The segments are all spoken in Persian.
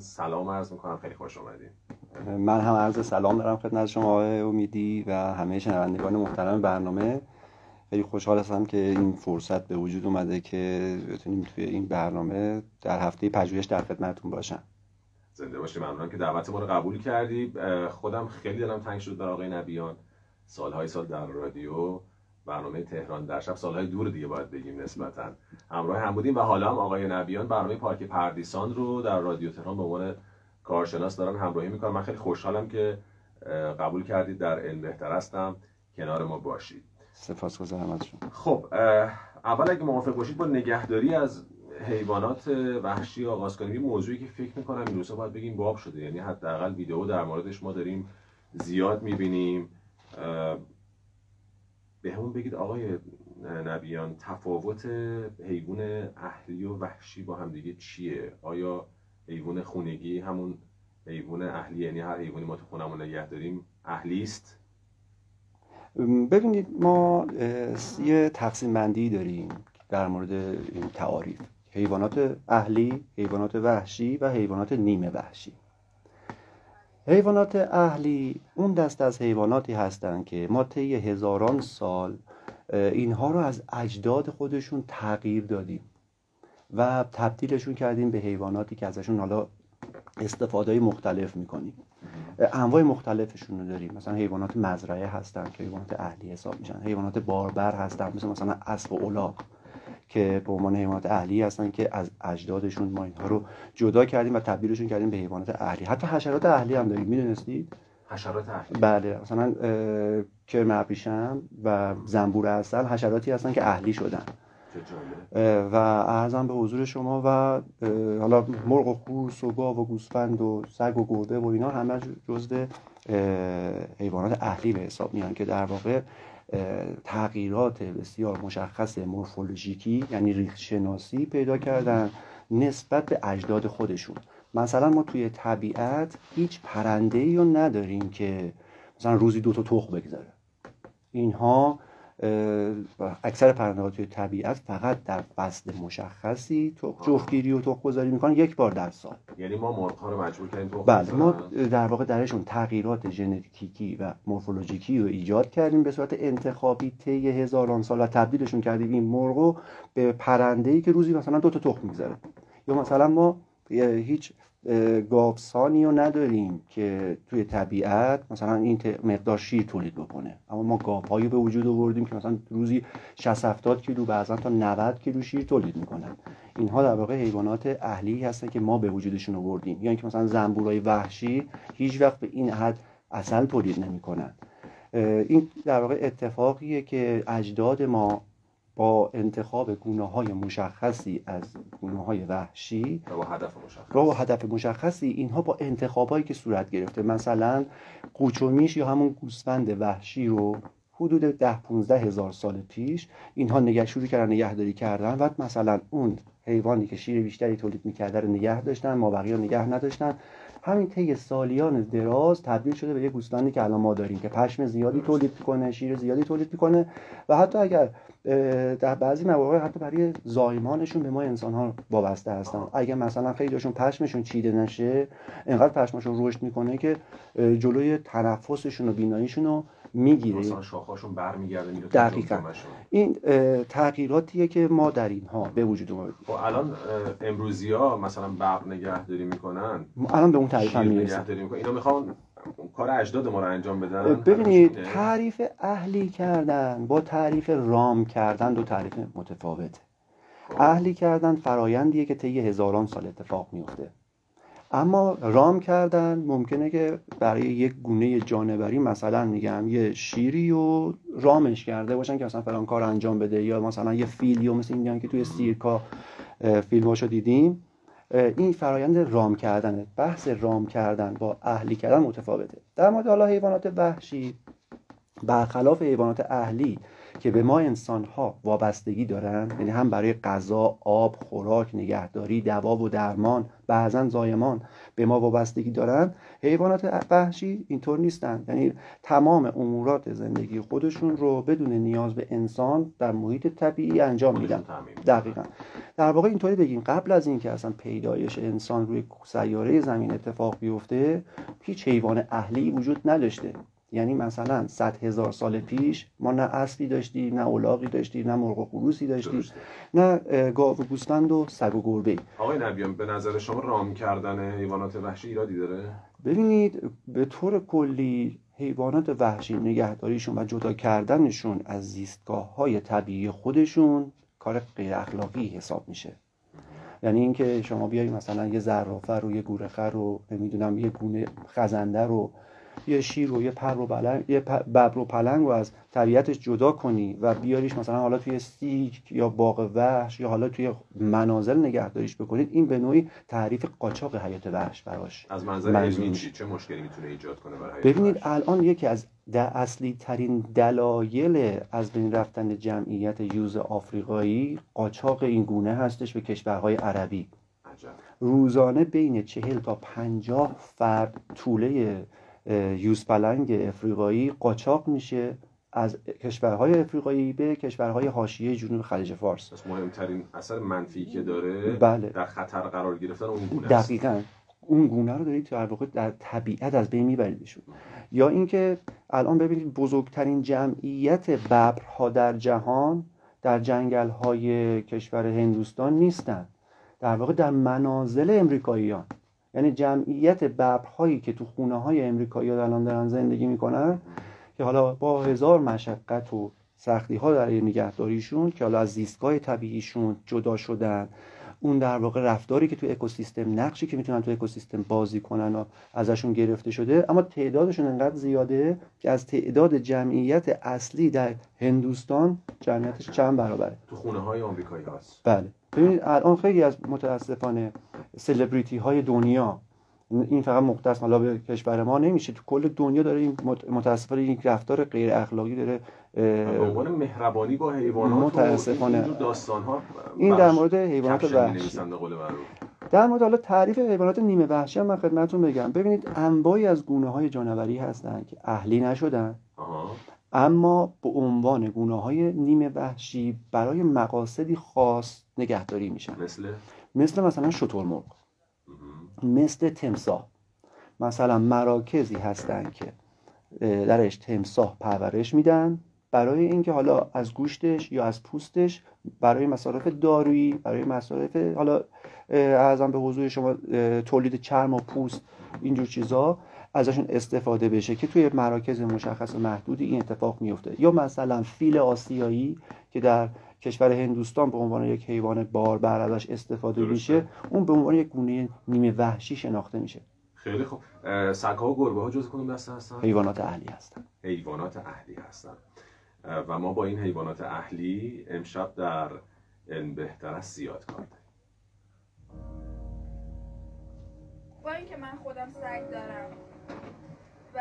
سلام عرض می‌کنم. خیلی خوش اومدید من هم عرض سلام دارم خدمت شما آقای امیدی و همه شنوندگان محترم برنامه. خیلی خوشحال هستم که این فرصت به وجود اومده که بتونیم توی این برنامه در هفته پژوهش در خدمتتون باشم. زنده باشی ممنونم که دعوت ما رو قبول کردی. خودم خیلی دلم تنگ شد برای آقای نبیان. سالهای سال در رادیو. برنامه تهران در شب سالهای دور دیگه باید بگیم نسبتا. همراه هم بودیم و حالا هم آقای نبیان برنامه پارک پردیسان رو در رادیو تهران به عنوان کارشناس دارن همراهی می‌کنم من خیلی خوشحالم که قبول کردید در علم بهتر هستم. کنار ما باشید. سپاسگزارم از شما خب اول اگه موافق باشید با نگهداری از حیوانات وحشی آغاز کنیم موضوعی که فکر می‌کنم این روزا باید بگیم باب شده. یعنی حداقل ویدیو در موردش ما داریم زیاد می‌بینیم. به همون بگید آقای نبیان تفاوت حیوان اهلی و وحشی با هم دیگه چیه؟ آیا حیوان خونگی همون حیوان اهلی یعنی هر حیوانی ما تو خونمون نگه داریم اهلی است؟ ببینید ما یه تقسیم بندی داریم در مورد این تعاریف. حیوانات اهلی، حیوانات وحشی و حیوانات نیمه وحشی. حیوانات اهلی اون دست از حیواناتی هستند که ما طی هزاران سال اینها رو از اجداد خودشون تغییر دادیم و تبدیلشون کردیم به حیواناتی که ازشون حالا استفاده مختلف می‌کنیم. انواع مختلفشون رو داریم. مثلا حیوانات مزرعه هستن که حیوانات اهلی حساب میشن. حیوانات باربر هستن مثل مثلا اسب و الاغ. که به عنوان حیوانات اهلی هستن که از اجدادشون ما اینها رو جدا کردیم و تبدیلشون کردیم به حیوانات اهلی. حتی حشرات اهلی هم داریم می‌دونستید؟ حشرات اهلی. بله مثلا کرم ابریشم و زنبور اصل حشراتی هستن که اهلی شدن. و ارزم به حضور شما و حالا مرغ و خوس و گاو و گوسفند و سگ و گرده و اینا همه جزء حیوانات اهلی به حساب میان که در واقع تغییرات بسیار مشخص مورفولوژیکی یعنی ریخت شناسی پیدا کردن نسبت به اجداد خودشون. مثلا ما توی طبیعت هیچ پرنده ای رو نداریم که مثلا روزی دو تا تخم بگذاره. اینها اکثر پرنده توی طبیعت فقط در فصل مشخصی جفتگیری و تخم گذاری می‌کنن یک بار در سال. یعنی ما مرغ رو مجبور کردیم بله ما در واقع درشون تغییرات ژنتیکی و مورفولوژیکی رو ایجاد کردیم به صورت انتخابی طی هزاران سال و تبدیلشون کردیم این مرغ به پرنده ای که روزی مثلا دو تا تخم می‌ذاره یا مثلا ما هیچ گاوسانی رو نداریم که توی طبیعت مثلا این مقدار شیر تولید بکنه. اما ما گاوهایی به وجود آوردیم که مثلا روزی 60 70 کیلو بعضا تا 90 کیلو شیر تولید می‌کنن. اینها در واقع حیوانات اهلی هستن که ما به وجودشون آوردیم. یا اینکه مثلا زنبورای وحشی هیچ وقت به این حد اصل تولید نمی‌کنن. این در واقع اتفاقیه که اجداد ما با انتخاب گونه های مشخصی از گونه های وحشی و با هدف مشخص. با هدف مشخصی اینها با انتخابایی که صورت گرفته. مثلا قوچومیش یا همون گوسفند وحشی رو حدود ده 15 هزار سال پیش اینها نگه شروع کردن نگهداری کردن و مثلا اون حیوانی که شیر بیشتری تولید می‌کرده رو نگه داشتن ما بقیه رو نگه نداشتن. همین طی سالیان دراز تبدیل شده به یه گوسفندی که الان ما داریم که پشم زیادی تولید می‌کنه شیر زیادی تولید می‌کنه و حتی اگر در بعضی مواقع حتی برای زایمانشون به ما انسان ها وابسته هستن. اگر مثلا خیلیشون پشمشون چیده نشه انقدر پشمشون رشد می‌کنه که جلوی تنفسشون و بیناییشون رو می‌گیره مثلا شاخهاشون برمیگرده میره دقیقا. این تغییراتیه که ما در اینها به وجود اومد خب الان امروزی ها مثلا ببر نگهداری می‌کنن. الان به اون تعریف هم می‌رسیم اینا می‌خوان کار اجداد ما رو انجام بدن. ببینید تعریف اهلی کردن با تعریف رام کردن دو تعریف متفاوته. اهلی کردن فرایندیه که طی هزاران سال اتفاق میفته اما رام کردن ممکنه که برای یک گونه جانوری مثلا میگم یه شیری و رامش کرده باشن که مثلا فلان کار انجام بده یا مثلا یه فیلی و مثل این که توی سیرکا فیلماشو دیدیم. این فرایند رام کردن بحث رام کردن با اهلی کردن متفاوته. در مورد حالا حیوانات وحشی برخلاف حیوانات اهلی که به ما انسان ها وابستگی دارن یعنی هم برای غذا آب خوراک نگهداری دوا و درمان بعضا زایمان به ما وابستگی دارن حیوانات وحشی اینطور نیستن. یعنی تمام امورات زندگی خودشون رو بدون نیاز به انسان در محیط طبیعی انجام میدن. دقیقا. در واقع اینطوری بگیم قبل از اینکه اصلا پیدایش انسان روی سیاره زمین اتفاق بیفته هیچ حیوان اهلی وجود نداشته. یعنی مثلا صد هزار سال پیش ما نه اسبی داشتیم نه اولاغی داشتیم نه مرغ و خروسی داشتیم نه گاو و گوسفند و سگ و گربه. آقای نبیان به نظر شما رام کردن حیوانات وحشی ایرادی داره؟ ببینید به طور کلی حیوانات وحشی نگهداریشون و جدا کردنشون از زیستگاه های طبیعی خودشون کار غیر اخلاقی حساب میشه. یعنی اینکه شما بیایی مثلا یه زرافه رو یه گورخر رو نمی‌دونم یه گونه خزنده رو یه شیر و یه پر و بلنگ یه ببر و پلنگ رو از طبیعتش جدا کنی و بیاریش مثلا حالا توی سیک یا باغ وحش یا حالا توی منازل نگهداریش بکنید. این به نوعی تعریف قاچاق حیات وحش براش. از منظر علمی چه مشکلی می‌تونه ایجاد کنه برای ببینید الان یکی از اصلی ترین دلایل از بین رفتن جمعیت یوز آفریقایی قاچاق این گونه هستش به کشورهای عربی. روزانه بین چهل تا پنجاه فرد طوله یوزپلنگ افریقایی قاچاق میشه از کشورهای افریقایی به کشورهای حاشیه جنوب خلیج فارس. پس مهمترین اثر منفی که داره بله. در خطر قرار گرفتن اون گونه دقیقا. اون گونه رو دارید در واقع در طبیعت از بین میبریدشون یا اینکه الان ببینید بزرگترین جمعیت ببرها در جهان در جنگل های کشور هندوستان نیستن. در واقع در منازل امریکاییان یعنی جمعیت ببرهایی که تو خونه های امریکایی الان دارن زندگی می‌کنن که حالا با هزار مشقت و سختی ها در نگهداریشون که حالا از زیستگاه طبیعیشون جدا شدن اون در واقع رفتاری که تو اکوسیستم نقشی که می‌تونن تو اکوسیستم بازی کنن و ازشون گرفته شده اما تعدادشون انقدر زیاده که از تعداد جمعیت اصلی در هندوستان جمعیتش چند برابره؟ تو خونه های آمریکایی هست. بله. ببینید الان خیلی از متاسفانه سلبریتی های دنیا این فقط مختص حالا به کشور ما نمیشه تو کل دنیا داره این متاسفانه این رفتار غیر اخلاقی داره به عنوان مهربانی با حیوانات متاسفانه. داستان ها این در مورد حیوانات وحشی. در مورد حالا تعریف حیوانات نیمه وحشی هم من خدمتتون بگم. ببینید انواعی از گونه های جانوری هستن که اهلی نشدن. اما به عنوان گونه های نیمه وحشی برای مقاصدی خاص نگهداری میشن. مثل؟ مثل مثلا شترمرغ مثل تمساه مثلا مراکزی هستن که درش تمساه پرورش میدن برای اینکه حالا از گوشتش یا از پوستش برای مصارف دارویی برای مصارف حالا ارزم به حضور شما تولید چرم و پوست اینجور چیزا ازشون استفاده بشه که توی مراکز مشخص و محدودی این اتفاق میفته یا مثلا فیل آسیایی که در کشور هندوستان به عنوان یک حیوان باربر ازش استفاده میشه اون به عنوان یک گونه نیمه وحشی شناخته میشه. خیلی خوب. سگ‌ها و گربه ها جز کدوم دسته هستن؟ حیوانات اهلی هستن. حیوانات اهلی هستن. و ما با این حیوانات اهلی امشب در این بهتر از زیاد کار داریم. با اینکه من خودم سگ دارم. و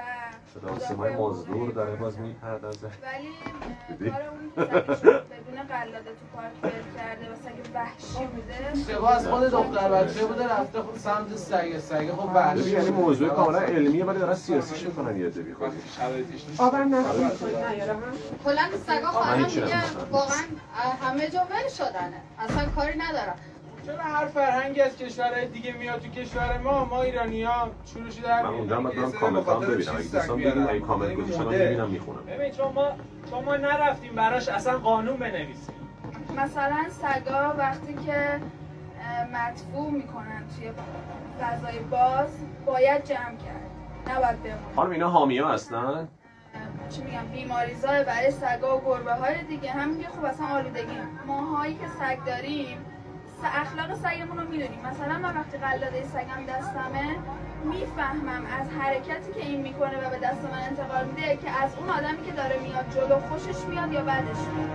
صدا سیمای مزدور داره باز می‌پردازه ولی کار اون بدون قلاده تو پارک کرده و سگ وحشی بوده. سبا از خود دختر بچه بوده رفته خود سمت سگ سگ خب وحشی یعنی موضوع کاملا علمیه ولی دارن سیاسیش می‌کنن یه دبی نیست. آبر نه کلا سگا خانم میگه واقعا همه جا ول شدنه. اصلا کاری ندارن چرا هر فرهنگی از کشورهای دیگه میاد تو کشور ما؟ ما ایرانی ها شروع شده من اونجا برم کامنت هم ببینم. اگه دوستان ببینم اگه کامنت گذاشتن من ببینم می‌خونم. ببین چون ما چون ما نرفتیم براش اصلا قانون بنویسیم. مثلا سگا وقتی که مدفوع می‌کنن توی فضای باز باید جمع کرد. نباید بمونه خانم اینا حامیه هستن؟ چی میگم بیماریزای برای سگا و گربه های دیگه. هم میگه خب اصلا آلودگی ماهایی که سگ داریم اخلاق سگمون رو می‌دونیم. مثلا من وقتی قلاده سگم دستمه می‌فهمم از حرکتی که این می‌کنه و به دست من انتقال میده که از اون آدمی که داره میاد جلو خوشش میاد یا بعدش میاد.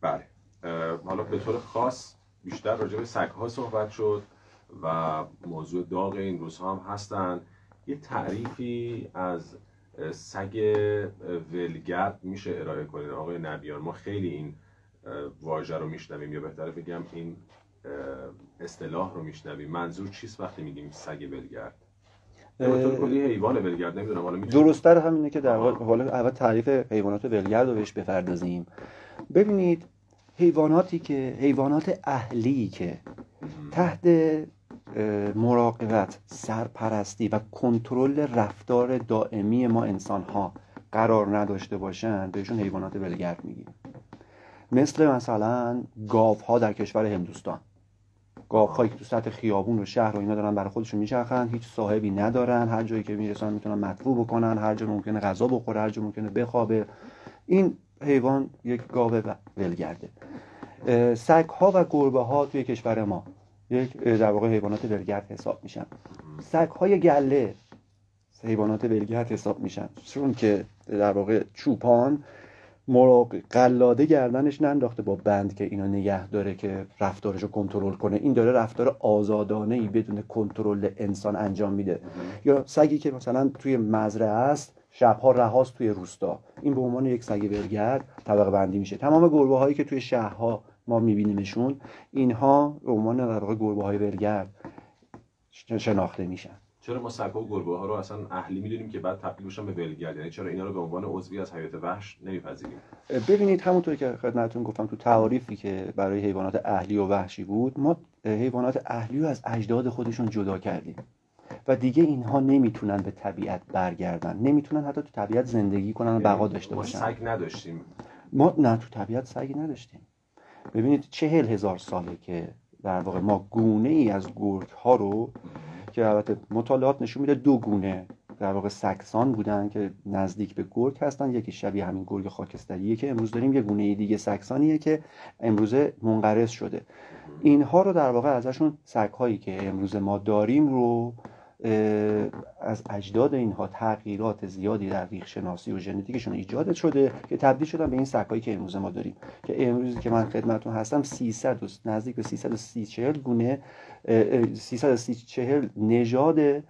بله. حالا به طور خاص بیشتر راجع به سگ ها صحبت شد و موضوع داغ این روزها هم هستن. یه تعریفی از سگ ولگرد میشه ارائه کنید آقای نبیان ما خیلی این واژه رو میشنویم یا بهتره بگم این اصطلاح رو میشنویم. منظور چیست وقتی میگیم سگ ولگرد کلی حیوان ولگرد نمی‌دونم حالا درستتر همینه که در حالا اول تعریف حیوانات ولگرد رو بهش بپردازیم. ببینید حیواناتی که حیوانات اهلی که تحت مراقبت سرپرستی و کنترل رفتار دائمی ما انسان ها قرار نداشته باشند بهشون حیوانات ولگرد میگیم مثل مثلا گاف ها در کشور هندوستان. گاف هایی که تو سطح خیابون و شهر و اینا دارن برای خودشون میچرخن هیچ صاحبی ندارن. هر جایی که می‌رسن می‌تونن مطبوع بکنن هر جا ممکنه غذا بخوره هر جا ممکنه بخوابه. این حیوان یک گاو ولگرده. سگ ها و گربه ها توی کشور ما یک در واقع حیوانات ولگرد حساب میشن. سگ های گله حیوانات ولگرد حساب میشن. چون که در واقع چوپان مراق قلاده گردنش ننداخته با بند که اینو نگه داره که رفتارش رو کنترل کنه. این داره رفتار آزادانه ای بدون کنترل انسان انجام میده. یا سگی که مثلا توی مزرعه است شبها رهاست توی روستا. این به عنوان یک سگ ولگرد طبقه بندی میشه. تمام گربه هایی که توی شهرها ما میبینیمشون اینها به عنوان در واقع گربه های ولگرد شناخته میشن. چرا ما سگا و گربه ها رو اصلا اهلی می‌دونیم که بعد تبدیل بشن به ولگرد؟ یعنی چرا اینا رو به عنوان عضوی از حیات وحش نمیپذیریم؟ ببینید همونطوری که خدمتتون گفتم تو تعاریفی که برای حیوانات اهلی و وحشی بود ما حیوانات اهلی رو از اجداد خودشون جدا کردیم. و دیگه اینها نمی‌تونن به طبیعت برگردن. نمی‌تونن حتی تو طبیعت زندگی کنن و بقا داشته باشن. ما سگ نداشتیم. ما نه تو طبیعت سگی نداشتیم. ببینید چهل هزار ساله که در واقع ما گونه ای از گرگ ها رو که البته مطالعات نشون میده دو گونه در واقع سکسان بودن که نزدیک به گرگ هستن. یکی شبیه همین گرگ خاکستریه که امروز داریم یه گونه دیگه سکسانیه که امروزه منقرض شده. اینها رو در واقع ازشون سگ هایی که امروز ما داریم رو از اجداد اینها تغییرات زیادی در ریخ شناسی و ژنتیکشون ایجاد شده که تبدیل شدن به این سگهایی که امروز ما داریم. که امروزی که من خدمتتون هستم 300 نزدیک به 330 گونه 330 نژاد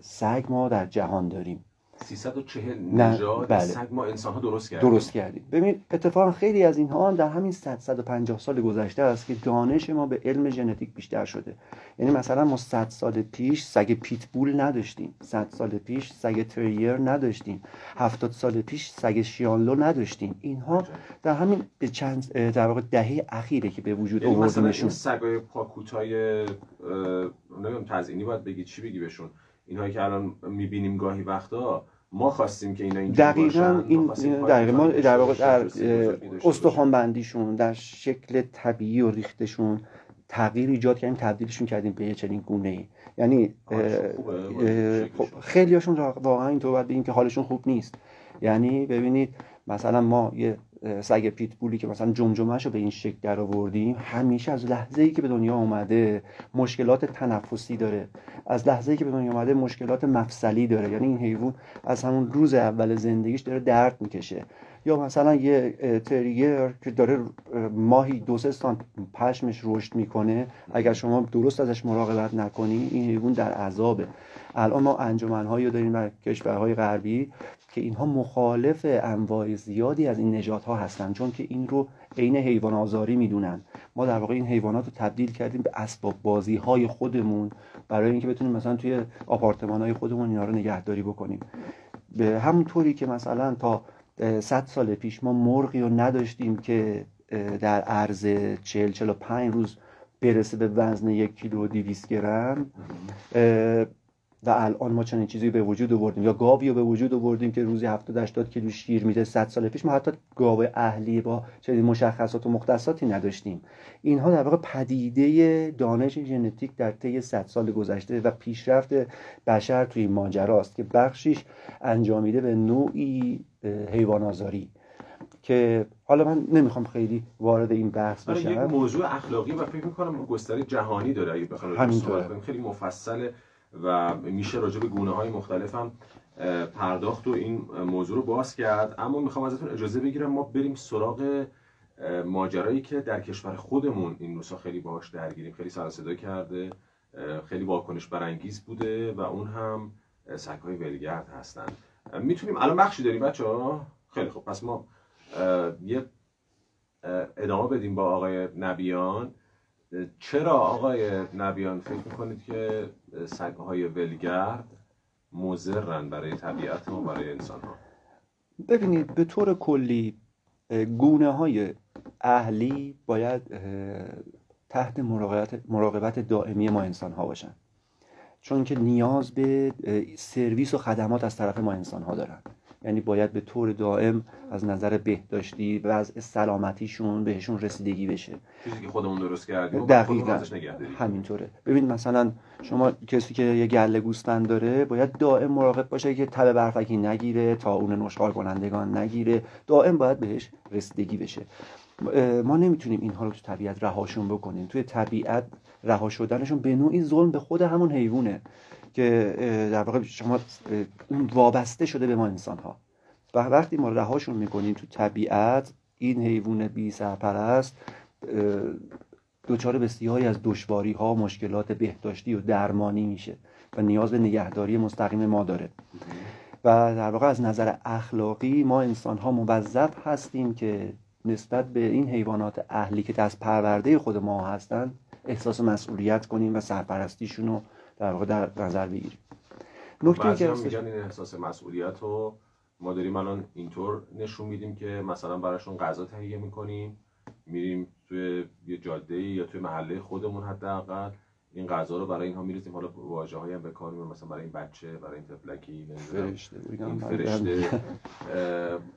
سگ ما در جهان داریم. 340 نژاد بله. سگ ما انسان ها درست کردیم. درست کردیم. ببینید اتفاقا خیلی از اینها در همین 100 150 سال گذشته است که دانش ما به علم ژنتیک بیشتر شده. یعنی مثلا ما 100 سال پیش سگ پیتبول نداشتیم. 100 سال پیش سگ تریر نداشتیم. 70 سال پیش سگ شیانلو نداشتیم. اینها در همین به چند در واقع دهه اخیره که به وجود یعنی آوردیمشون. مثلا سگای پاکوتای نمی‌دونم تزیینی باید بگی چی بگی بهشون. اینهایی که الان می‌بینیم گاهی وقتا ما خواستیم که اینا اینجوری دقیقاً این دقیقاً ما در واقع استخوان بندیشون در شکل طبیعی و ریختشون تغییر ایجاد کردیم تبدیلشون کردیم به چنین گونه ای یعنی خب خیلی هاشون واقعا اینطور باید بگیم که حالشون خوب نیست. یعنی ببینید مثلا ما یه سگ پیتبولی که مثلا جمجمهش رو به این شکل در آوردیم همیشه از لحظه ای که به دنیا اومده مشکلات تنفسی داره. از لحظه ای که به دنیا اومده مشکلات مفصلی داره. یعنی این حیوان از همون روز اول زندگیش داره درد می‌کشه. یا مثلا یه تریگر که داره ماهی دو سه سانت پشمش رشد می‌کنه. اگر شما درست ازش مراقبت نکنی این حیوان در عذابه. الان ما انجمنهایی داریم در کشورهای غربی. که اینها مخالف انواع زیادی از این نژادها ها هستن چون که این رو عین حیوان آزاری می‌دونن. ما در واقع این حیوانات رو تبدیل کردیم به اسباب بازی های خودمون برای اینکه بتونیم مثلا توی آپارتمان های خودمون اینا رو نگهداری بکنیم. به همون طوری که مثلا تا 100 سال پیش ما مرغی رو نداشتیم که در عرض 40 45 روز برسه به وزن یک کیلو و 200 گرم و الان ما چنین چیزی به وجود آوردیم یا گاوی رو به وجود آوردیم که روزی 70 80 کیلو شیر میده 100 سال پیش ما حتی گاو اهلی با چنین مشخصات و مختصاتی نداشتیم. اینها در واقع پدیده دانش ژنتیک در طی 100 سال گذشته و پیشرفت بشر توی ماجراست که بخشیش انجامیده به نوعی حیوان آزاری. که حالا من نمی‌خوام خیلی وارد این بحث آره، بشم. یک موضوع اخلاقی و فکر می‌کنم گستره جهانی داره اگه بخوام خیلی مفصل و میشه راجع به گونه های مختلف هم پرداخت و این موضوع رو باز کرد. اما می‌خوام ازتون اجازه بگیرم ما بریم سراغ ماجرایی که در کشور خودمون این روزها خیلی باهاش درگیریم. خیلی سر صدا کرده خیلی واکنش برانگیز بوده و اون هم سگهای ولگرد هستن. می‌تونیم الان بخشی داریم بچه خیلی خوب. پس ما یه ادامه بدیم با آقای نبیان. چرا آقای نبیان فکر می‌کنید که سگهای ولگرد مزرن برای طبیعت و برای انسان ها ببینید به طور کلی گونه های اهلی باید تحت مراقبت دائمی ما انسان ها باشن. چون که نیاز به سرویس و خدمات از طرف ما انسان ها دارن. یعنی باید به طور دائم از نظر بهداشتی و از سلامتیشون بهشون رسیدگی بشه. چیزی که خودمون درست کردیم دقیقا. همینطوره. ببین مثلا شما کسی که یه گله گوستن داره باید دائم مراقب باشه که تب برفکی نگیره تا اون نشخار کنندگان نگیره. دائم باید بهش رسیدگی بشه. ما نمی‌تونیم اینها رو تو طبیعت رهاشون بکنیم. توی طبیعت رها شدنشون به نوعی ظلم به خود همون حیوانه. که در واقع شما اون وابسته شده به ما انسان ها و وقتی ما رهاشون می‌کنیم تو طبیعت این حیوان بی سرپرست دچار بسیاری از دشواری ها مشکلات بهداشتی و درمانی میشه و نیاز به نگهداری مستقیم ما داره. و در واقع از نظر اخلاقی ما انسان ها موظف هستیم که نسبت به این حیوانات اهلی که دست پرورده خود ما هستند احساس مسئولیت کنیم و سرپرستیشون رو در واقع در نظر بگیریم. نکته که میگن این احساس مسئولیت رو ما داریم الان اینطور نشون میدیم که مثلا براشون غذا تهیه می‌کنیم میریم توی یه جاده یا توی محله خودمون حداقل این غذا رو برای اینها میریزیم. حالا واژه هایی هم به کار مثلا برای این بچه برای این تفلکی فرشته این فرشته.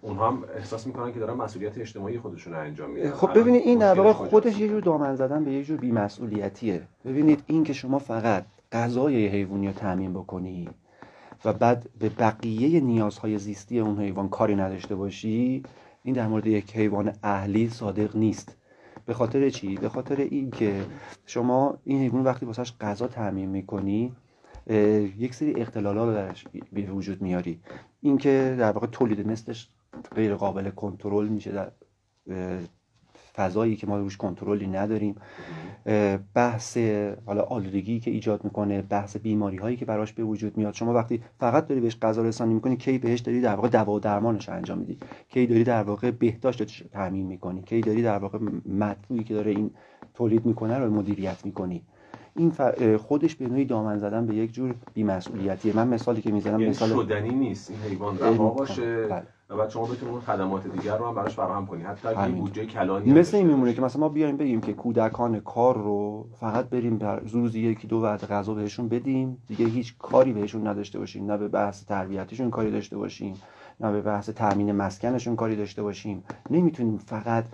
اونها هم احساس می‌کنن که دارن مسئولیت اجتماعی خودشون رو انجام میدن. خب ببینید این در واقع خودش یه جور دامن زدن به یه جور بی‌مسئولیتیه. ببینید این که شما فقط غذای حیوانی رو تامین بکنی و بعد به بقیه نیازهای زیستی اون حیوان کاری نداشته باشی این در مورد یک حیوان اهلی صادق نیست. به خاطر چی؟ به خاطر اینکه شما این حیوان وقتی واسش غذا تعمین می‌کنی یک سری اختلالات درش به وجود میاری. اینکه در واقع تولید مثلش غیر قابل کنترل میشه در فضایی که ما روش کنترلی نداریم. بحث حالا آلودگی که ایجاد می‌کنه بحث بیماری هایی که براش به وجود میاد. شما وقتی فقط داری بهش غذا رسانی می‌کنی کی بهش داری در واقع دوا و درمانش انجام میدی؟ کی داری در واقع بهداشتش تامین می‌کنی؟ کی داری در واقع مدفوعی که داره این تولید می‌کنه رو مدیریت می‌کنی؟ این خودش به نوعی دامن زدن به یک جور بی‌مسئولیتیه. من مثالی که می‌زنم یعنی مثال شدنی نیست. این حیوان رها باشه. بله. و بعد شما بتونید اون خدمات دیگر رو هم براش فراهم کنید. حتی اگه بودجه کلانی مثل این میمونه که مثلا ما بیایم بگیم که کودکان کار رو فقط بریم بر روزی یکی دو وعده غذا بهشون بدیم. دیگه هیچ کاری بهشون نداشته باشیم. نه به بحث تربیتشون کاری داشته باشیم. نه به بحث تامین مسکنشون کاری داشته باشیم. نمی‌تونیم فقط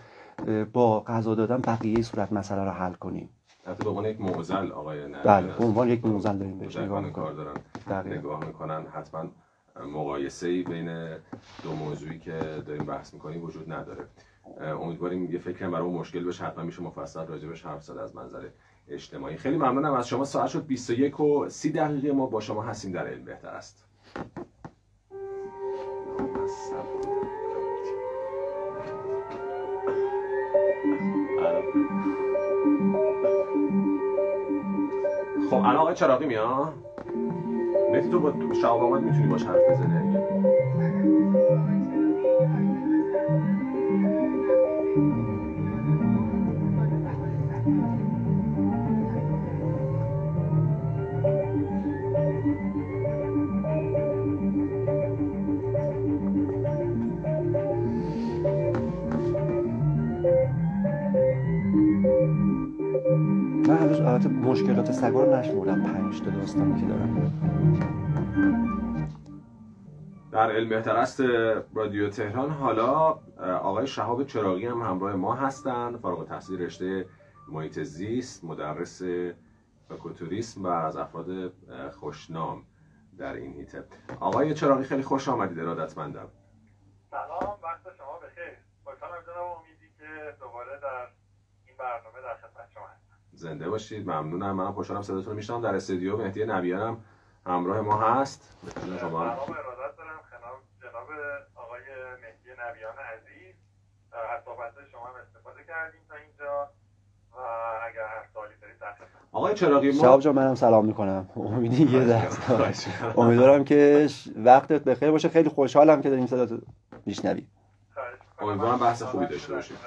با غذا دادن بقیه صورت مسئله رو حل کنیم. حتی به عنوان یک معضل آقای بله به عنوان یک معضل داریم بهش نگاه کار دارن نگاه می‌کنن حتما مقایسه ای بین دو موضوعی که داریم بحث می‌کنیم وجود نداره. امیدواریم یه فکر برای اون مشکل بشه حتما میشه مفصل راجبش حرف زد از منظر اجتماعی. خیلی ممنونم از شما. ساعت شد 21 و 30 دقیقه ما با شما هستیم در علم بهتر است. خب الان آقای چراقی میاد؟ مهدی تو با شعب آمد می‌تونی باش حرف بزنی؟ البته مشکلات سگا رو نشمردم پنج تا داستانی که دارم. در علم بهتر رادیو تهران. حالا آقای شهاب چراغی هم همراه ما هستند فارغ التحصیل رشته محیط زیست مدرس اکوتوریسم و از افراد خوشنام در این هیته آقای چراغی خیلی خوش آمدید ارادتمندم. زنده باشید. ممنونم. منم خوشحالم صداتون رو میشنم در استودیو مهدی نبیان هم همراه ما هست. ممنون شما ارادت دارم. خنام جناب آقای مهدی نبیان عزیز. از صحبت شما هم استفاده کردیم تا اینجا و اگر هر سوالی دارید آقای چراغی ما شباب جان منم سلام می‌کنم. امیدی یه دست امیدوارم که وقتت بخیر باشه. خیلی خوشحالم که داریم صداتو میشنویم. امیدوارم بحث خوبی داشته باشیم.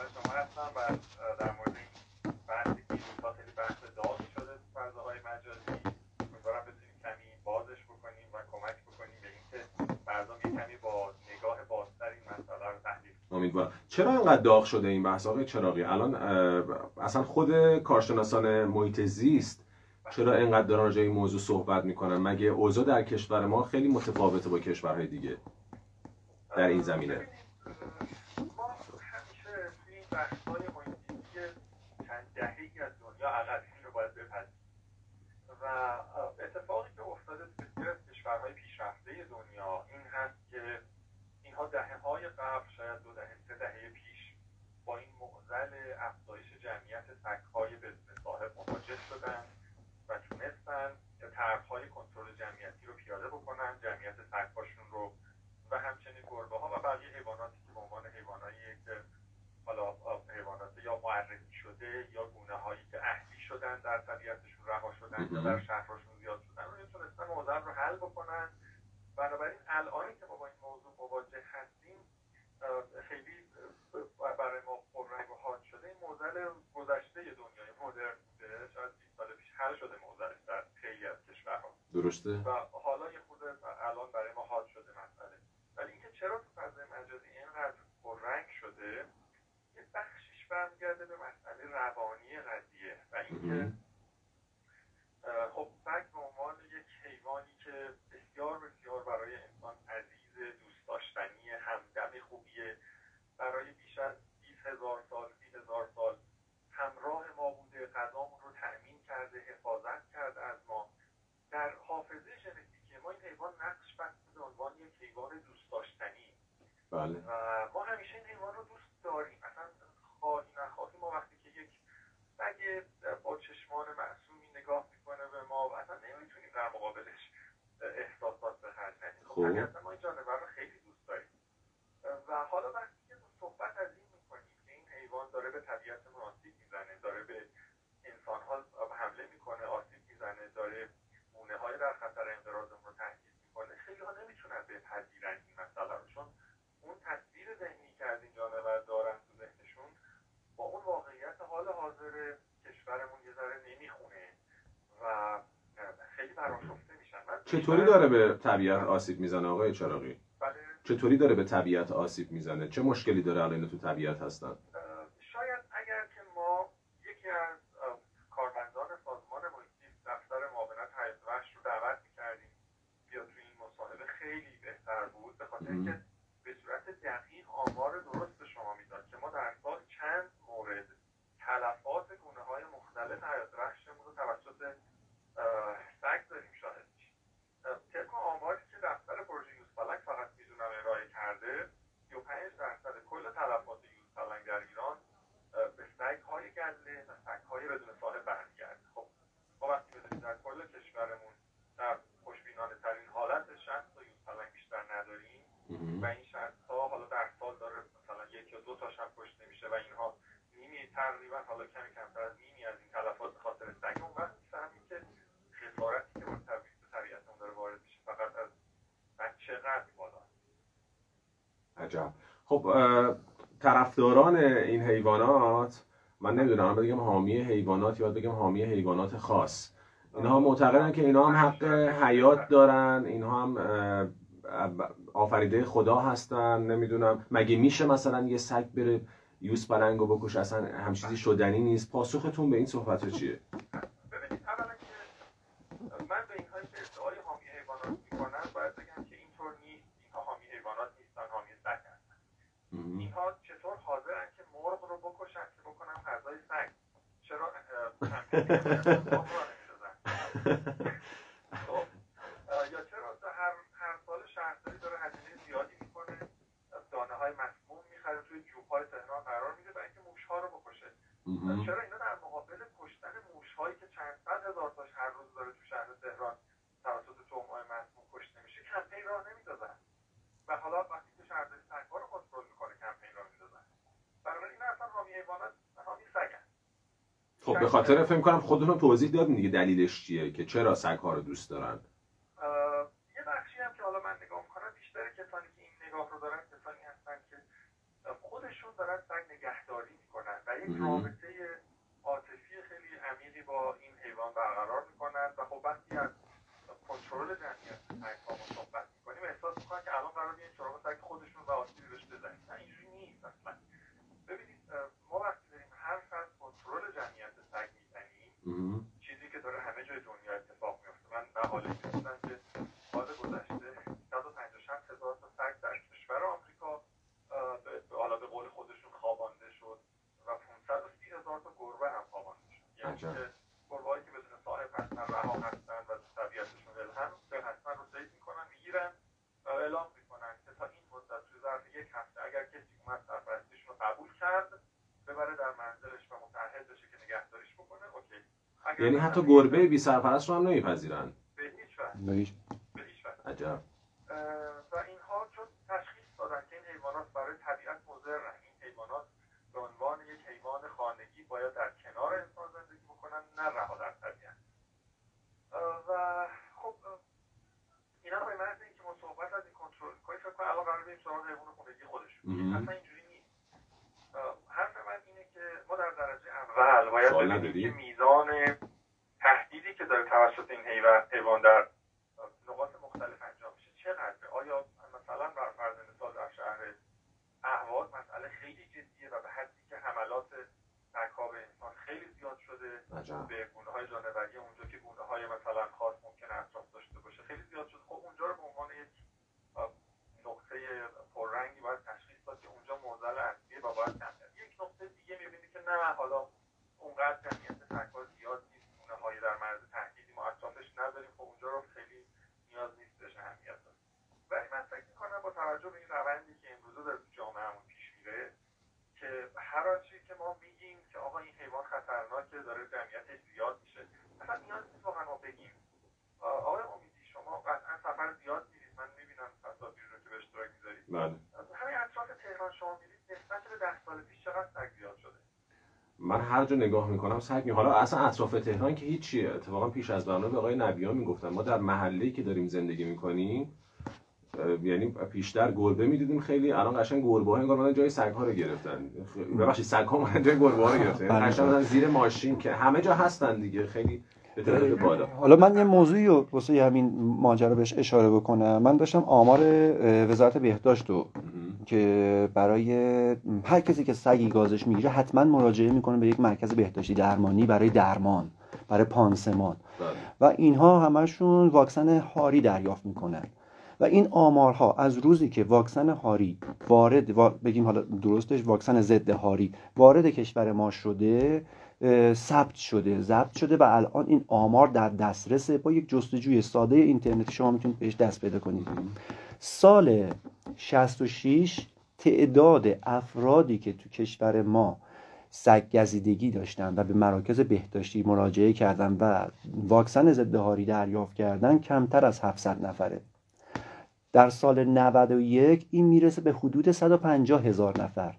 امیدوارم. چرا اینقدر داغ شده این بحث آقای چراغی؟ الان اصلا خود کارشناسان محیط زیست چرا اینقدر دارن راجع این موضوع صحبت می‌کنن؟ مگه اوضاع در کشور ما خیلی متفاوته با کشورهای دیگه در این زمینه؟ محیطی چند از دنیا رو باید بپذیریم؟ و اتفاقی که افتاده بسیار از کشورهای پیشرفته دنیا این Shop, Shad, go ahead. Tá. ما همیشه این حیوان رو دوست داریم. اصلا خواهی نخواهی ما وقتی که یک سگ با چشمان معصومی نگاه می‌کنه به ما و اصلا نمی‌تونیم در مقابلش احساسات بخریم خب, خب. چطوری آره. داره به طبیعت آسیب می‌زنه آقای چراقی؟ بله. چطوری داره به طبیعت آسیب می‌زنه؟ چه مشکلی داره الان تو طبیعت هستن؟ خب طرفداران این حیوانات من نمی‌دونم بگم حامی حیوانات یا بگم حامی حیوانات خاص. اینها معتقدن که اینا هم حق حیات دارن اینها هم آفریده خدا هستن نمی‌دونم. مگه میشه مثلا یه سگ بره یوز پلنگو بکش اصلا همچیزی شدنی نیست. پاسختون به این صحبت چیه؟ به خاطر فکر کنم خودتون توضیح دادین دیگه دلیلش چیه که چرا سگ ها رو دوست دارن یه بخشی هم که حالا من نگاه می‌کنم بیشتر کسانی که این نگاه رو دارن کسانی هستن که خودشون دارن سگ نگهداری می‌کنن و یک رابطه عاطفی خیلی عمیقی با این حیوان برقرار می‌کنن و خب وقتی از کنترل جمعیت سگ ها صحبت می‌کنیم احساس می‌کنن که الان قرار این سراغ سگ خودشون و آسیبی بهش بزنیم نه اینجوری نیست اصلا ببینید ما وقتی داریم حرف از کنترل جمعیت سگ می‌زنیم چیزی که داره همه جای دنیا اتفاق میفته من مقاله میخوندم که سال گذشته 156 هزار تا سگ در کشور آمریکا حالا به قول خودشون خوابانده شد و 530 هزار تا گربه هم خوابانده شد یعنی که گربه‌هایی که بدون صاحب هستن رها هستن و طبیعتشون الهم به هستن رو سید می‌کنن می‌گیرن و اعلام می‌کنن که تا این مدت توی ظرف یک هفته اگر کسی اومد سرپرستیشون رو قبول کرد ببره در منزلش و متعهد بشه که نگهداریش بکنه اوکی یعنی حتی گربه بی سرپرست رو هم نمیپذیرن. به هیچ وجه. به هیچ عجب. و اینها چون تشخیص دادن که این حیوانات برای طبیعت مضرن این حیوانات به عنوان یک حیوان خانگی باید در کنار انسان زندگی بکنن نه رها در طبیعت. و خب اینا به محض اینکه ما صحبت از این کنترل کنیم فکر کنم الان قرار بریم سراغ حیوان خانگی خودشون. اصلا اینجوری نیست. حرف من اینه که ما در درجه اول باید ببینیم که میزان تهدیدی که داره توسط این حیوان در نقاط مختلف انجام میشه چقدره آیا مثلا بر فرض مثال در شهر اهواز مسئله خیلی جدیه و به حدی که حملات سگها به انسان خیلی زیاد شده به گونه های جانوری اونجا که گونه های مثلا خاص ممکنه اطراف داشته باشه خیلی زیاد شده خب اونجا رو به عنوان یک نقطه پررنگی باید تشخیص داد که اونجا معضل اصلیه و باید کم یک نقطه دیگه می‌بینی که نه حالا اونقدر جمعیت سگها زیاد نیست گونه های در معرض تهدیدی ما اطرافش نداریم خب اونجا رو خیلی نیاز نیست بهش اهمیت داد ولی من فکر می‌کنم با توجه به این روندی که امروزه داره تو جامعهمون پیش میره که هر آنچه که ما میگیم که آقا این حیوان خطرناکه داره جمعیتش زیاد میشه اصلا نیاز نیست واقعا ما بگیم آقای امیدی شما قطعا سفر زیاد میرید من می‌بینم تصاویری رو که به اشتراک می‌ذارید بله همین اطراف تهران شما میرید نسبت به ده سال پیش چقدر سگ زیاد شده من هر جا نگاه می‌کنم سگ می حالا اصلا اطراف تهران که هیچیه. اتفاقا پیش از برنامه به آقای نبیان می‌گفتن ما در محله که داریم زندگی می‌کنیم یعنی پیشتر گربه می‌دیدیم. خیلی الان قشنگ گربه ها انگار جای سگ ها رو گرفتن. ببخشید سگ ها اومدن جای گربه ها رو گرفتن. قشنگ زیر ماشین که همه جا هستن دیگه. خیلی بالا. حالا من یه موضوعی رو واسه همین ماجرا بهش اشاره بکنم. من داشتم آمار وزارت بهداشت رو که برای هر کسی که سگی گازش می‌گیره حتما مراجعه می‌کنه به یک مرکز بهداشتی درمانی برای درمان برای پانسمان. و اینها همشون واکسن هاری دریافت می‌کنن. و این آمارها از روزی که واکسن هاری وارد بگیم حالا درستش واکسن ضد هاری وارد کشور ما شده ثبت شده. ضبط شده و الان این آمار در دسترس با یک جستجوی ساده اینترنتی شما می‌تونید بهش دست پیدا کنید. سال 66 تعداد افرادی که تو کشور ما سگ گزیدگی داشتن و به مراکز بهداشتی مراجعه کردن و واکسن ضد هاری دریافت کردن کمتر از 700 نفره. در سال 91 این می‌رسه به حدود 150 هزار نفر.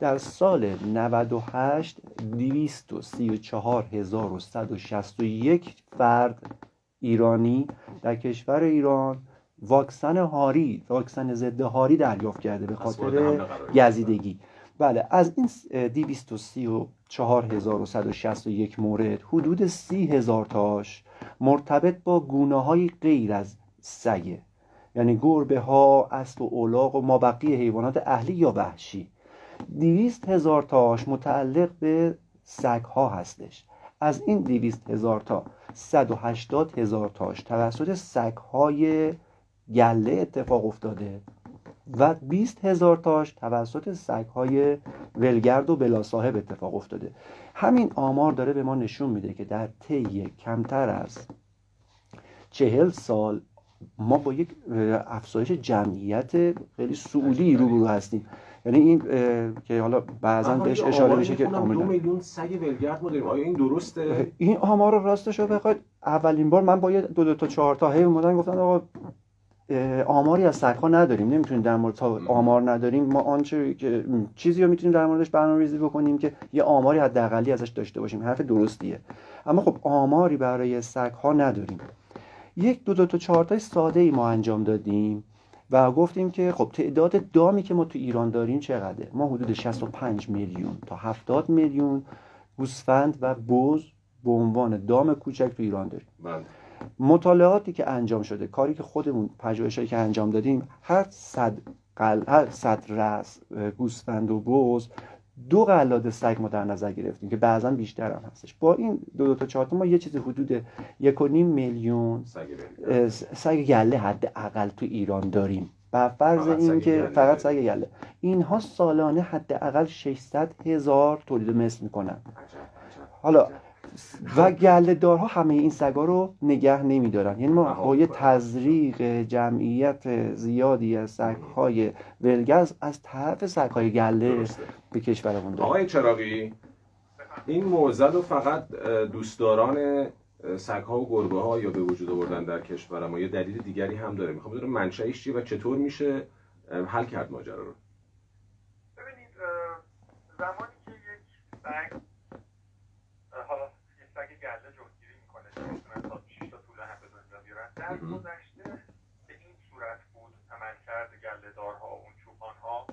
در سال 98 234161 فرد ایرانی در کشور ایران واکسن هاری واکسن ضد هاری دریافت کرده به خاطر گزیدگی. بله از این 234161 مورد حدود 30000 تاش مرتبط با گونه های غیر از سگه. یعنی گربه ها اسب و اولاغ و مابقی حیوانات اهلی یا وحشی. دیویست هزار تاش متعلق به سگ ها هستش. از این دیویست هزار تا 180 هزار تاش توسط سگ های گله اتفاق افتاده و 20 هزار تاش توسط سگ های ولگرد و بلا صاحب اتفاق افتاده. همین آمار داره به ما نشون میده که در طی کمتر از چهل سال ما با یک افزایش جمعیت خیلی سعودی روبرو هستیم. یعنی این که حالا بعضا بهش اشاره میشه که دو میلیون سگ ولگرد ما داریم آیا این درسته؟ این آمار راستش رو بخواید اولین بار من با یه دو دو تا چهار تا هی اومدن گفتن آقا آماری از سگها نداریم. نمی‌تونیم در مورد آمار نداریم. ما آنچه که چیزی رو می‌تونیم در موردش برنامه ریزی بکنیم که یه آماری حداقلی ازش داشته باشیم. حرف درستیه. اما خب آماری برای سگها نداریم. یک دو دو تا چهار ساده ای ما انجام دادیم و گفتیم که خب تعداد دامی که ما تو ایران داریم چقدره؟ ما حدود 65 میلیون تا 70 میلیون گوسفند و بز به عنوان دام کوچک تو ایران داریم. بله. مطالعاتی که انجام شده کاری که خودمون پژوهشی که انجام دادیم هر صد قل... هر صد رس گوسفند و بز دو قلاده سگ ما در نظر گرفتیم که بعضا بیشتر هم هستش. با این دو دو تا چهار ما یه چیز حدود یک و نیم میلیون سگ گله حد اقل تو ایران داریم. و فرض این که فقط سگ گله. اینها سالانه حد اقل 600 هزار تولید مثل می‌کنن. حالا و گله دارها همه این سگا رو نگه نمیدارن. یعنی ما با یه تزریق جمعیت زیادی از سگهای ولگز از طرف سگهای گله به کشورمون داریم. آقای چراقی این موزل رو فقط دوستداران سگها و گربه ها یا به وجود آوردن در کشور ما؟ یه دلیل دیگری هم داره؟ می‌خوام بدونم منشأش چیه و چطور میشه حل کرد ماجرا رو ببینید زمانی که یک سگ حالا یه سگ گله جفتگیری می‌کنه که می‌تونن تا 6 تا طول هم به دنیا در گذشته به این صورت بود عملکرد گله دارها و اون چوپان ها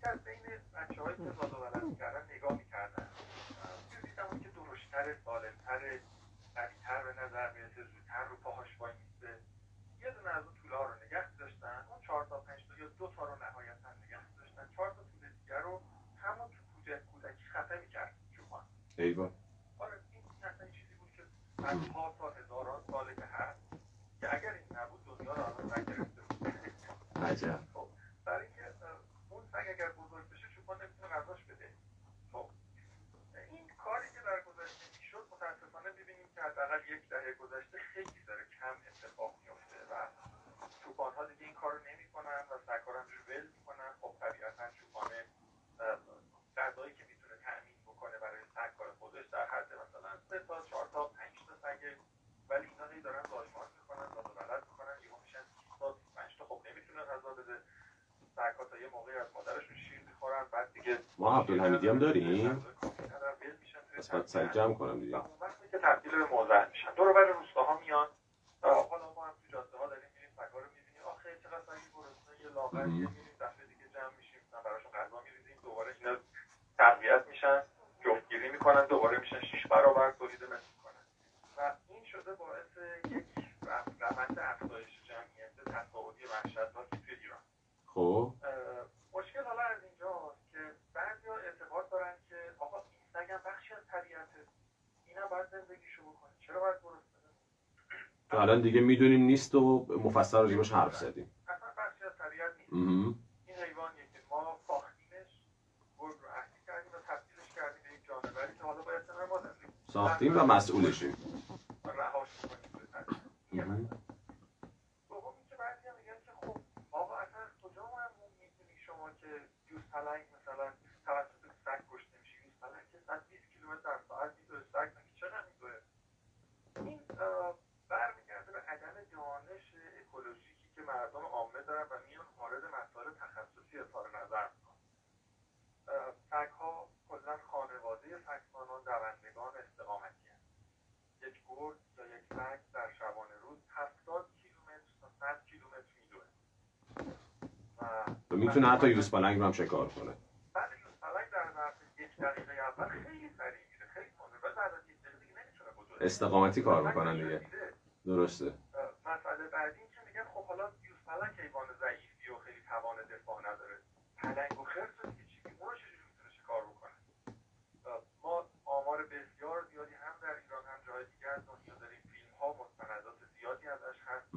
که از بین بچه های که زاد و می‌کردن نگاه می‌کردن. دیدم که درشتر سالمتر قویتر به نظر می‌رسه زودتر رو پاهاش وای میسته یه دونه از اون طوله ها رو نگه داشتن. اون چهار تا پنج تا یا دو تا رو نهایتا نگه داشتن. چهار تا طول دیگر رو همون تو کودک کودکی خفه می‌کرد چوپان آره این اصلا چیزی بود که صدها تا هزاران ساله که هست که اگر این نبود دنیا رو الان نگرفته بود عجب خب برای اینکه اون سگ اگر بزرگ بشه چوپان نمی‌تونه غذاش بده خب این کاری که در گذشته می‌شد متاسفانه ببینیم که حداقل یک دهه گذشته خیلی داره کم اتفاق میفته و چوپان ها دیگه این کار رو نمی‌کنن و رو همجوری ول می‌کنن. خب طبیعتا چوپان غذایی که می‌تونه تأمین بکنه برای سگهای خودش در حد مثلا سه تا چهار تا پنج تا سگه ولی اینا هی دارن سازمان می‌کنن و بلد می‌کنن یهو میشن 20 تا 25 تا. خب نمی‌تونه غذا بده. سگها تا یه موقعی از مادرشون شیر می‌خورن بعد دیگه ما عبدالحمیدی هم داریم؟ پس باید سگ جمع کنم دیگه. وقتی که تبدیل به موزل میشن دور بر روستاها میان حالا ما هم تو جاده ها داریم میریم سگا رو می‌بینیم آخه چقدر سگی گرسنه یه لاغر میریم دفعه دیگه جمع میشیم مثلا براشون غذا میریزیم دوباره اینا تقویت میشن جفتگیری می‌کنن دوباره میشن شیش برابر تولید مثل می‌کنن و این شده باعث یک روند افزایش جمعیت تصاعدی وحشتناکی توی ایران خب مشکل حالا از اینجاست که بعضی اعتقاد دارن که آقا این سگ هم بخشی از طبیعته اینم باید زندگیشو بکنه چرا باید الان دیگه می‌دونیم نیست و مفصل راجبش حرف زدیم. اصلا بخشی از طبیعت نیست. این حیوانیه که ما ساختیمش گرگ رو اهلی کردیم و تبدیلش کردیم به یک جانوری که حالا باید ما ساختیم و مسئولشیم. رهاش کنیم توی طبیعت. این مهم. دوم اینکه بعضی میگن که خب آقا اصلا از کجا معلوم می‌دونی شما که یوز پلنگ مثلا توسط سگ کشته میشه یوز پلنگ که 120 کیلومتر در ساعت میدوه سگ مگه چقدر میدوه این اه، برمیگرده به عدم دانش اکولوژیکی که مردم عامه دارن و میان وارد مسائل تخصصی اظهار نظر می‌کنن. سگ ها کلا خانواده سگسانان دوندگان استقامتی هست. یک گرگ یا یک سگ در شبانه روز 70 کیلومتر تا 100 کیلومتر میدوه. و می‌تونه حتی یوز پلنگ رو هم شکار کنه؟ بعد یوز پلنگ در ظرف یک دقیقه اول خیلی سریع میره خیلی تنده و بعد از یک دقیقه دیگه نمی‌تونه بزرگ استقامتی کار می‌کنن دیگه. درسته. مسئله بعدی خب حالا یوز پلنگ حیوان ضعیفی و خیلی توان دفاع نداره. پلنگ و خرس رو دیگه چی اون رو چجوری می‌تونه شکار بکنه؟ ما آمار بسیار زیادی هم در ایران هم جای دیگه از دنیا داریم فیلم ها مستندات زیادی ازش هست.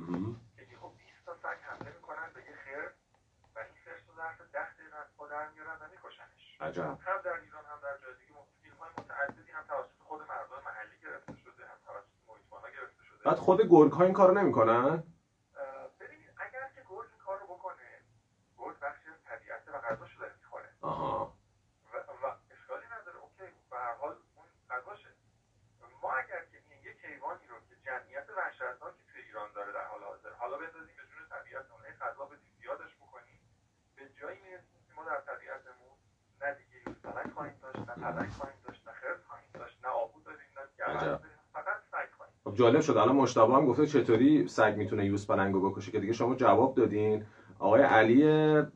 که یهو 20 تا سگ حمله می‌کنن به یه خرس و این خرس رو ظرف 10 دقیقه از پا در میارن و میکشنش. عجب. هم در ایران هم در جای دیگه. فیلم های متعددی هم توسط خود مردم محلی گرفته شده هم توسط محیط‌بانا گرفته شده. بعد خود گرگ ها این کارو نمی‌کنن اه، ببینید اگر که گرگ این کار رو بکنه گرگ بخشی از طبیعته و غذاشو داره می‌خوره آها و, و اشکالی نداره اوکی به هر حال اون غذاشه ما اگر که این یک حیوانی رو که جمعیت وحشتناکی توی ایران داره در حال حاضر حالا بندازیم به جون طبیعت جالب شد. الان مشتاق هم گفته چطوری سگ می‌تونه یوز پلنگو بکشه که دیگه شما جواب دادین. آقای علی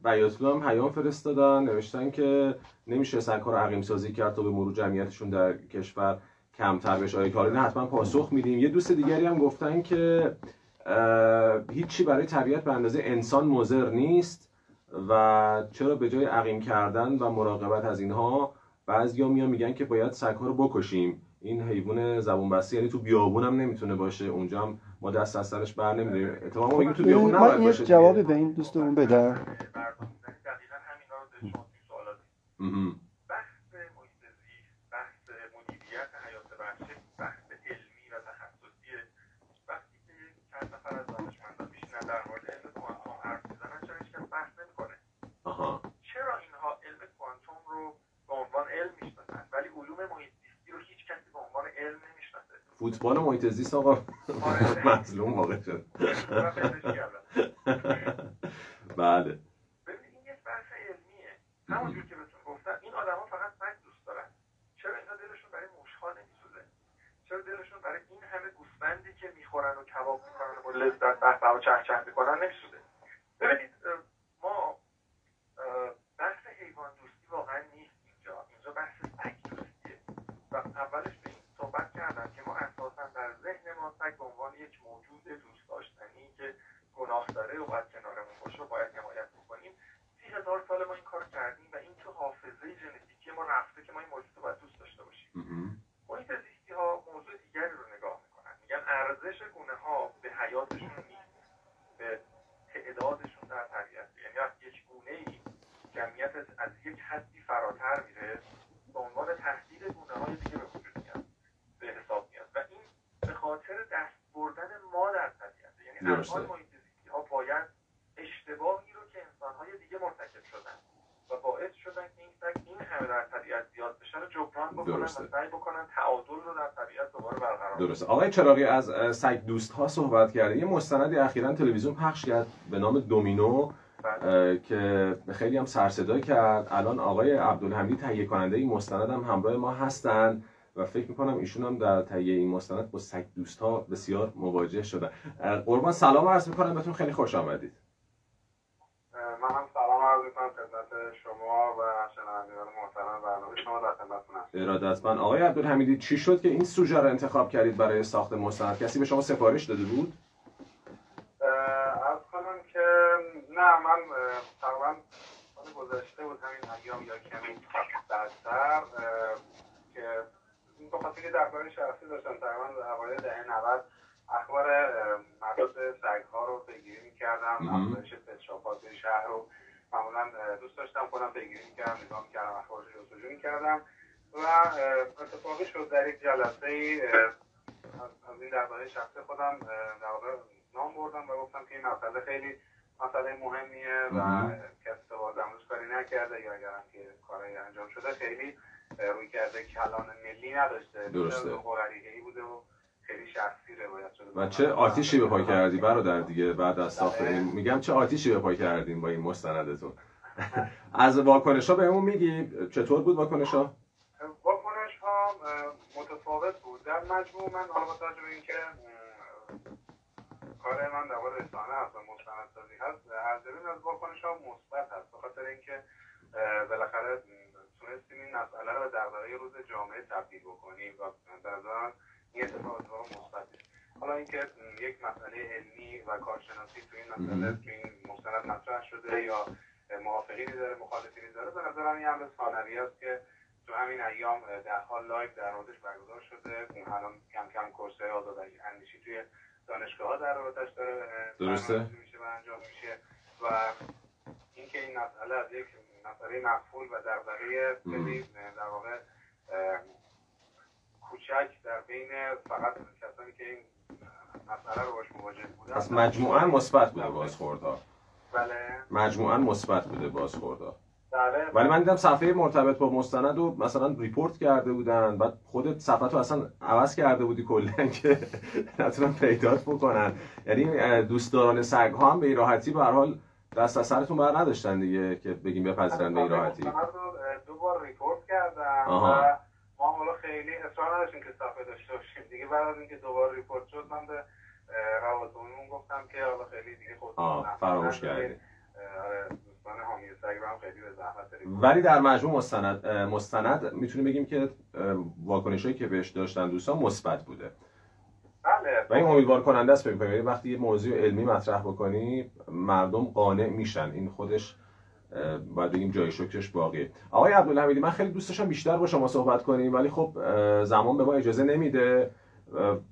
بیاتلو هم پیام فرستادن نوشتن که نمیشه سگ ها رو عقیم سازی کرد تا به مرور جمعیتشون در کشور کمتر بشه. آقای کارین حتما پاسخ میدیم. یه دوست دیگری هم گفتن که هیچی برای طبیعت به اندازه انسان مضر نیست و چرا به جای عقیم کردن و مراقبت از اینها بعضیا میان میگن که باید سگ ها رو بکشیم. این حیوان زبون بسته یعنی تو بیابون هم نمی‌تونه باشه اونجا هم ما دست از سرش بر نمیداریم. اتفاقا میگیم تو بیابون نباید باشه جوابی به این دوستمون بده دقیقا همینا رو به شما توی سوالات بحث محیط زیست بحث مدیریت حیات وحشی بحث علمی و تخصصی وقتی که چند نفر از دانشمندان میشینن در مورد علم کوانتوم حرف می‌زنن چرا هیچکس بحث نمی‌کنه چرا اینها علم کوانتوم رو به عنوان علم می‌شناسن ولی علوم محیط زیستی رو هیچ کسی به عنوان علم نمی‌شناسه فوتبال محیط زیست آقا مظلوم واقع شد. بله ببینید این یک بحث علمیه همونجور که بهتون گفتم این آدما فقط سگ دوست دارن چرا اینا دلشون برای موشها نمیسوزه چرا دلشون برای این همه گوسفندی که می‌خورن و کباب می‌کنن و با لذت به و چه چه می‌کنن نمیسوزه ببینید ما بحث حیوان دوستی واقعا نیست اینجا اینجا بحث سگ دوستیه و اولش به این صحبت کردم که ما اساسا در ذهن ما سگ به عنوان یک موجود دوست داشتنی که گناه داره و باید کنارمون باشه و باید حمایت بکنیم سی هزار سال ما این کار کردیم و این تو حافظه ژنتیکی ما رفته که ما این موجود رو باید دوست داشته باشیم محیط زیستی ها موضوع دیگری رو نگاه می‌کنن میگن ارزش گونه ها به حیاتشون نیست به تعدادشون در طبیعت یعنی وقتی یک گونه ای جمعیت از یک حدی فراتر میره به عنوان تهدید گونه های دیگه به وجود میاد به حساب میاد و این به خاطر دست بردن ما در طبیعت یعنی الان محیط زیستی ها باید اشتباهی رو که انسانهای دیگه مرتکب شدن و باعث شدن که این سگ این همه در طبیعت زیاد بشه رو جبران بکنن درسته. و سعی بکنن تعادل رو در طبیعت دوباره برقرار درسته. آقای چراغی از سگ دوست ها صحبت کرده یه مستندی اخیرا تلویزیون پخش کرد به نام دومینو بله. که خیلی هم سرصدا کرد. الان آقای عبدالحمید تهیه کننده این مستند هم همراه ما هستن و فکر می‌کنم ایشون هم در تهیه این مستند با سگ دوست ها بسیار مواجه شدن. قربان سلام عرض می‌کنم. بهتون خیلی خوش آمدید من هم سلام عرض می‌کنم خدمت شما و شنوندگان محترم برنامه شما در خدمتتون هستم ارادتمند آقای عبدالحمیدی چی شد که این سوژه رو انتخاب کردید برای ساخت مستند کسی به شما سفارش داده بود؟ از کنم که نه من تقریبا سال گذشته بود همین ایام یا کمی بعدتر که به خاطر که درباره شخصی داشتم تقریبا اوایل دهه 90 اخبار مباحث سگ ها رو پیگیری می‌کردم افزایش پتشاپات شهر رو معمولا دوست داشتم خودم پیگیری می‌کردم نگاه می‌کردم اخبارش رو جستجو می‌کردم. و اتفاقی شد در یک جلسه ای از این درباره شخصی خودم در واقع نام بردم و گفتم که این مسئله خیلی مسئله مهمیه و کسی تا باز امروز کاری نکرده یا اگرم که کارایی انجام شده خیلی روی کرده کلان ملی نداشته. درسته. ای بوده و خیلی شخصی روایت شده. و چه آتیشی به پا کردی برادر دیگه بعد از ساخت این؟ میگم چه آتیشی به پا کردیم با این مستندتون؟ از واکنش ها بهمون میگی. چطور بود واکنش ها در مجموع من حالا با توجه به اینکه کار من در مورد رسانه هست و مستندسازی هست. هر از واکنش ها مثبت هست. به خاطر اینکه بالاخره تونستیم این مسئله رو دغدغه روز جامعه تبدیل بکنیم و در این اتفاق اتفاق مثبتی حالا اینکه یک مسئله علمی و کارشناسی تو این مسئله تو این مستند مطرح شده یا موافقینی داره مخالفینی داره به نظرم این امر ثانوی است که تو همین ایام ده حال live در موردش برگزار شده. الان کم کم کرسی های آزاد اندیشی توی دانشگاه ها در رابطش داره درسته. میشه و انجام میشه. و اینکه این مسئله از یک مسئله مقفول و دغدغه خیلی در واقع کوچک در بین فقط کسانی که این مسئله رو باش مواجه بودن. پس مجموعا مثبت بوده بازخوردها. بله. مجموعا مثبت بوده بازخوردها. ولی من دیدم صفحه مرتبط با مستند رو مثلا ریپورت کرده بودن. بعد خودت صفحه رو اصلا عوض کرده بودی کلا که نتونن پیدات بکنن. یعنی دوستداران سگ ها هم به این راحتی به هر حال دست از سرتون بر نداشتن دیگه که بگیم بپذیرن به این راحتی. دو بار report کردم و ما حالا خیلی اصرار نداشتیم که صفحه داشته باشیم. دیگه بعد از اینکه دوباره report شد من به روابط گفتم که حالا خیلی دیگه خود فراموش کردی. ولی در مجموع مستند مستند می‌تونیم بگیم که واکنشی که بهش داشتن دوستان مثبت بوده. بله. و این امیدوار کننده است فکر کنید وقتی یه موضوع علمی مطرح بکنی مردم قانع میشن. این خودش باید بگیم جای شکرش باقیه. آقای عبدالحمیدی من خیلی دوست داشتم بیشتر با شما صحبت کنیم ولی خب زمان به ما اجازه نمیده.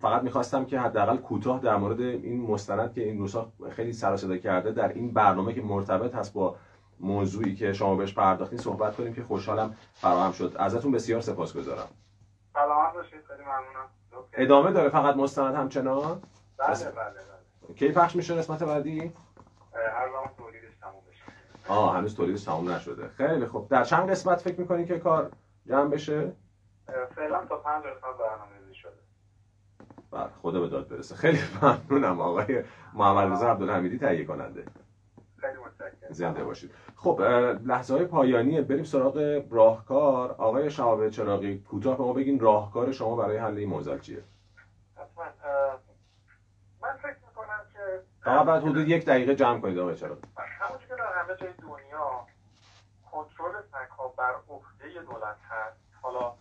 فقط می‌خواستم که حداقل کوتاه در مورد این مستند که این روزها خیلی سر صدا کرده در این برنامه که مرتبط هست با موضوعی که شما بهش پرداختین صحبت کنیم که خوشحالم فراهم شد. ازتون بسیار سپاسگزارم. سلامت باشید خیلی ممنونم. ادامه داره فقط مستند همچنان؟ بله بله بله. کی پخش میشه قسمت بعدی؟ هر زمان تولیدش تموم بشه. آه هنوز تولیدش تموم نشده. خیلی خوب. در چند قسمت فکر می‌کنین که کار جمع بشه؟ فعلا تا پنج قسمت شده بله خدا به داد برسه. خیلی ممنونم آقای محمد رضا عبدالحمیدی تهیه کننده. زنده باشید. خب لحظه های پایانی بریم سراغ راهکار. آقای شهاب چراغی کوتاه به ما بگین راهکار شما برای حل این معضل چیه؟ حتما من فکر می‌کنم که فقط بعد حدود یک دقیقه جمع کنید آقای چراغی. همونجور که در همه جای دنیا کنترل سگها بر عهده دولت هست حالا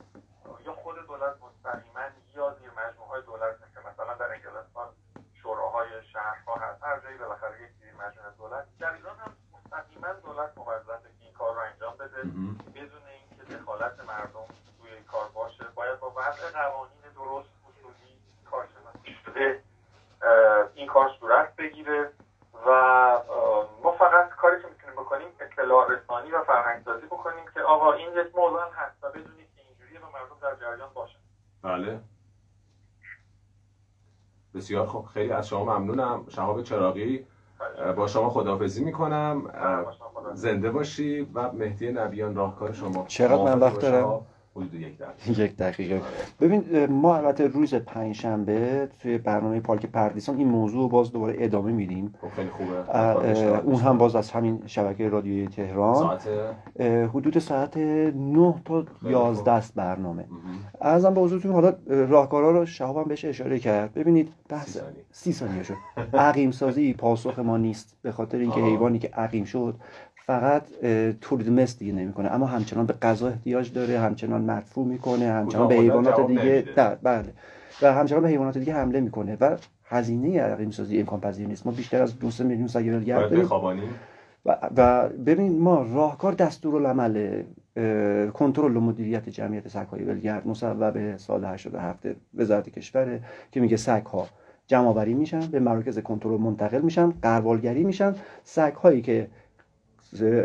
یا خود دولت مستقیما یا زیر مجموعه های دولت مثل مثلا در انگلستان شوراهای شهرها هست هر جایی بالاخره یک زیر مجموعه دولت. در ایران هم مستقیما دولت موظفه که این کار رو انجام بده. بدون اینکه دخالت مردم توی این کار باشه باید با وضع قوانین درست اصولی کارشناسی شده این کار صورت بگیره و ما فقط کاری که می‌تونیم بکنیم اطلاع رسانی و فرهنگسازی بکنیم که آقا این یک موضوع هست و بدونید که اینجوریه و مردم در جریان باشن. بله. بسیار خوب خیلی از شما ممنونم. شهاب چراقی با شما خداحافظی می‌کنم. زنده باشی و مهدی نبیان راهکار شما. چقدر من وقت دارم؟ حدود یک دقیقه. یک دقیقه. ببین ما البته روز پنجشنبه توی برنامه پارک پردیسان این موضوع باز دوباره ادامه میدیم. خیلی خوبه. اون هم باز از همین شبکه رادیویی تهران. ساعت حدود ساعت 9 تا 11 است برنامه. ارزم به حضورتون حالا راهکارا رو شهابم بهش اشاره کرد. ببینید بحث سی ثانیه. شد. عقیم سازی پاسخ ما نیست به خاطر اینکه حیوانی که عقیم شد فقط تولید مثل دیگه نمی‌کنه. اما همچنان به غذا احتیاج داره همچنان مدفوع می‌کنه همچنان به حیوانات دیگه بله. و همچنان به حیوانات دیگه حمله می‌کنه و هزینه عقیم سازی امکان پذیر نیست. ما بیشتر از 2 میلیون سگ ولگرد داریم. و, و ببین ما راهکار دستورالعمل کنترل و مدیریت جمعیت سگ‌های ولگرد مصوب سال 87 وزارت کشور که میگه سگ‌ها جمع آوری میشن به مراکز کنترل منتقل میشن قربالگری میشن. سگ‌هایی که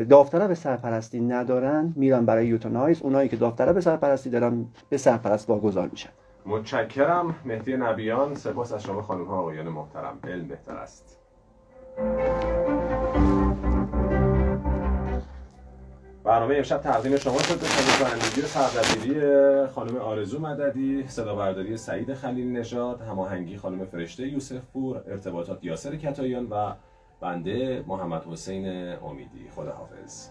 داوطلب سرپرستی ندارن میرن برای یوتنایز اونایی که داوطلب سرپرستی دارن به سرپرست واگذار میشن. متشکرم. مهدی نبیان سپاس از شما خانم ها آقایان محترم. علم بهتر است. برنامه امشب تقدیم شما شد به تهیه و سردبیری خانم آرزو مددی صدا برداری سعید خلیل نژاد هماهنگی خانم فرشته یوسف پور ارتباطات یاسر کتایان و بنده محمد حسین امیدی خدا حافظ